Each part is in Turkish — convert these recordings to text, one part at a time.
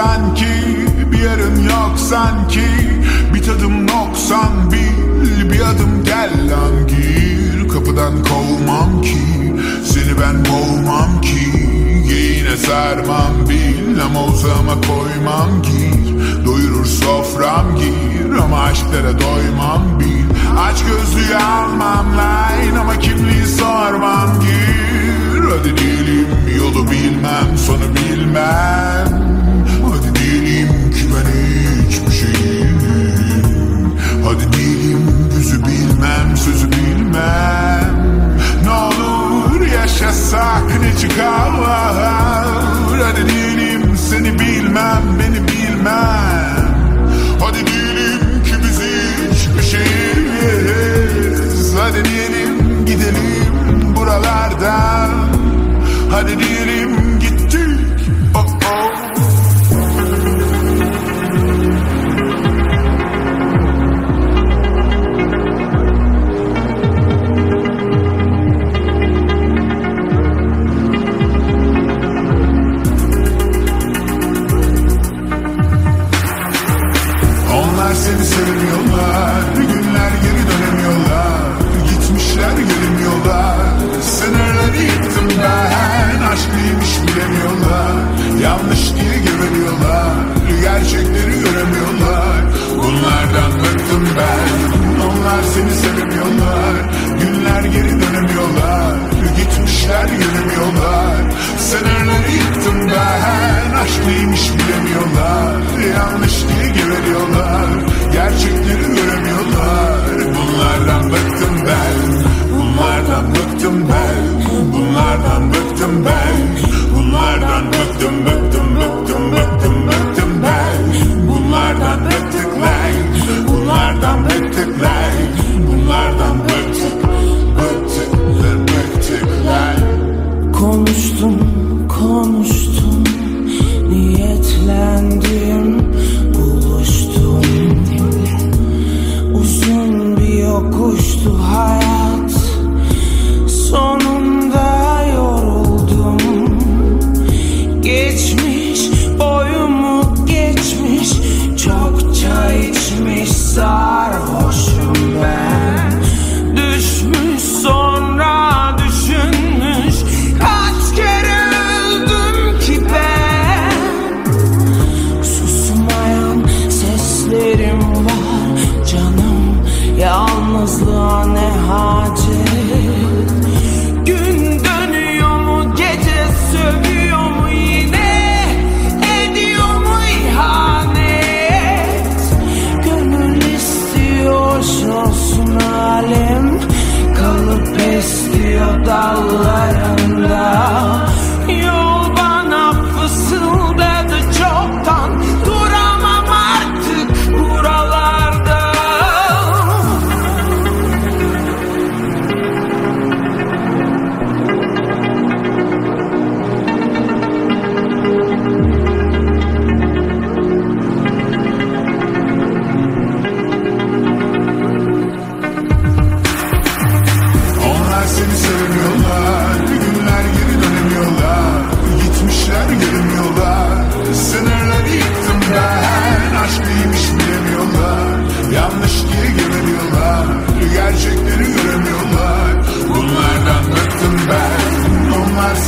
Sanki Bir yarın yok sanki. Bir tadım noksan bil Bir adım gel lan gir. Kapıdan kovmam ki Seni ben boğmam ki. Giyine sarmam bil Ama uzağıma koymam gir. Doyurur sofram gir Ama aşklara doymam bil. Aç gözlüğü almam line Ama kimliği sormam gir. Hadi diyelim yolu bilmem Sonu bilmem Hadi diyelim yüzü bilmem Sözü bilmem. Ne olur yaşasak ne çıkar Hadi diyelim seni bilmem Beni bilmem. Hadi diyelim ki biz hiçbir şeyiz. Hadi diyelim seni sevmiyorlar Günler geri dönemiyorlar. Gitmişler gelemiyorlar Sınırları yıktım ben. Aşk neymiş bilemiyorlar. Yanlış diye geveliyorlar Gerçekleri göremiyorlar. Bunlardan bıktım ben. Onlar seni sevmiyorlar Günler geri dönemiyorlar. Gitmişler gelemiyorlar Sınırları yıktım ben. Aşk neymiş bilemiyorlar. Yanlış Gerçekleri göremiyorlar Too high.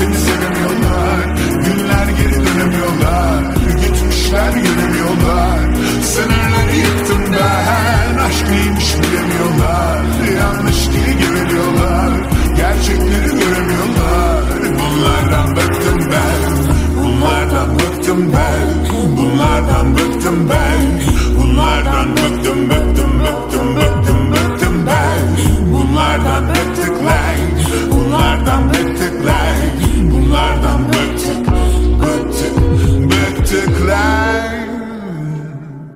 seni sevemiyorlar. Günler geri dönemiyorlar. Gitmişler göremiyorlar Sınırları yıktım ben. Aşk neymiş bilemiyorlar. Yanlış diye geveliyorlar. Gerçekleri göremiyorlar. Bunlardan bıktım ben. Bunlardan bıktım ben. Bunlardan bıktım ben.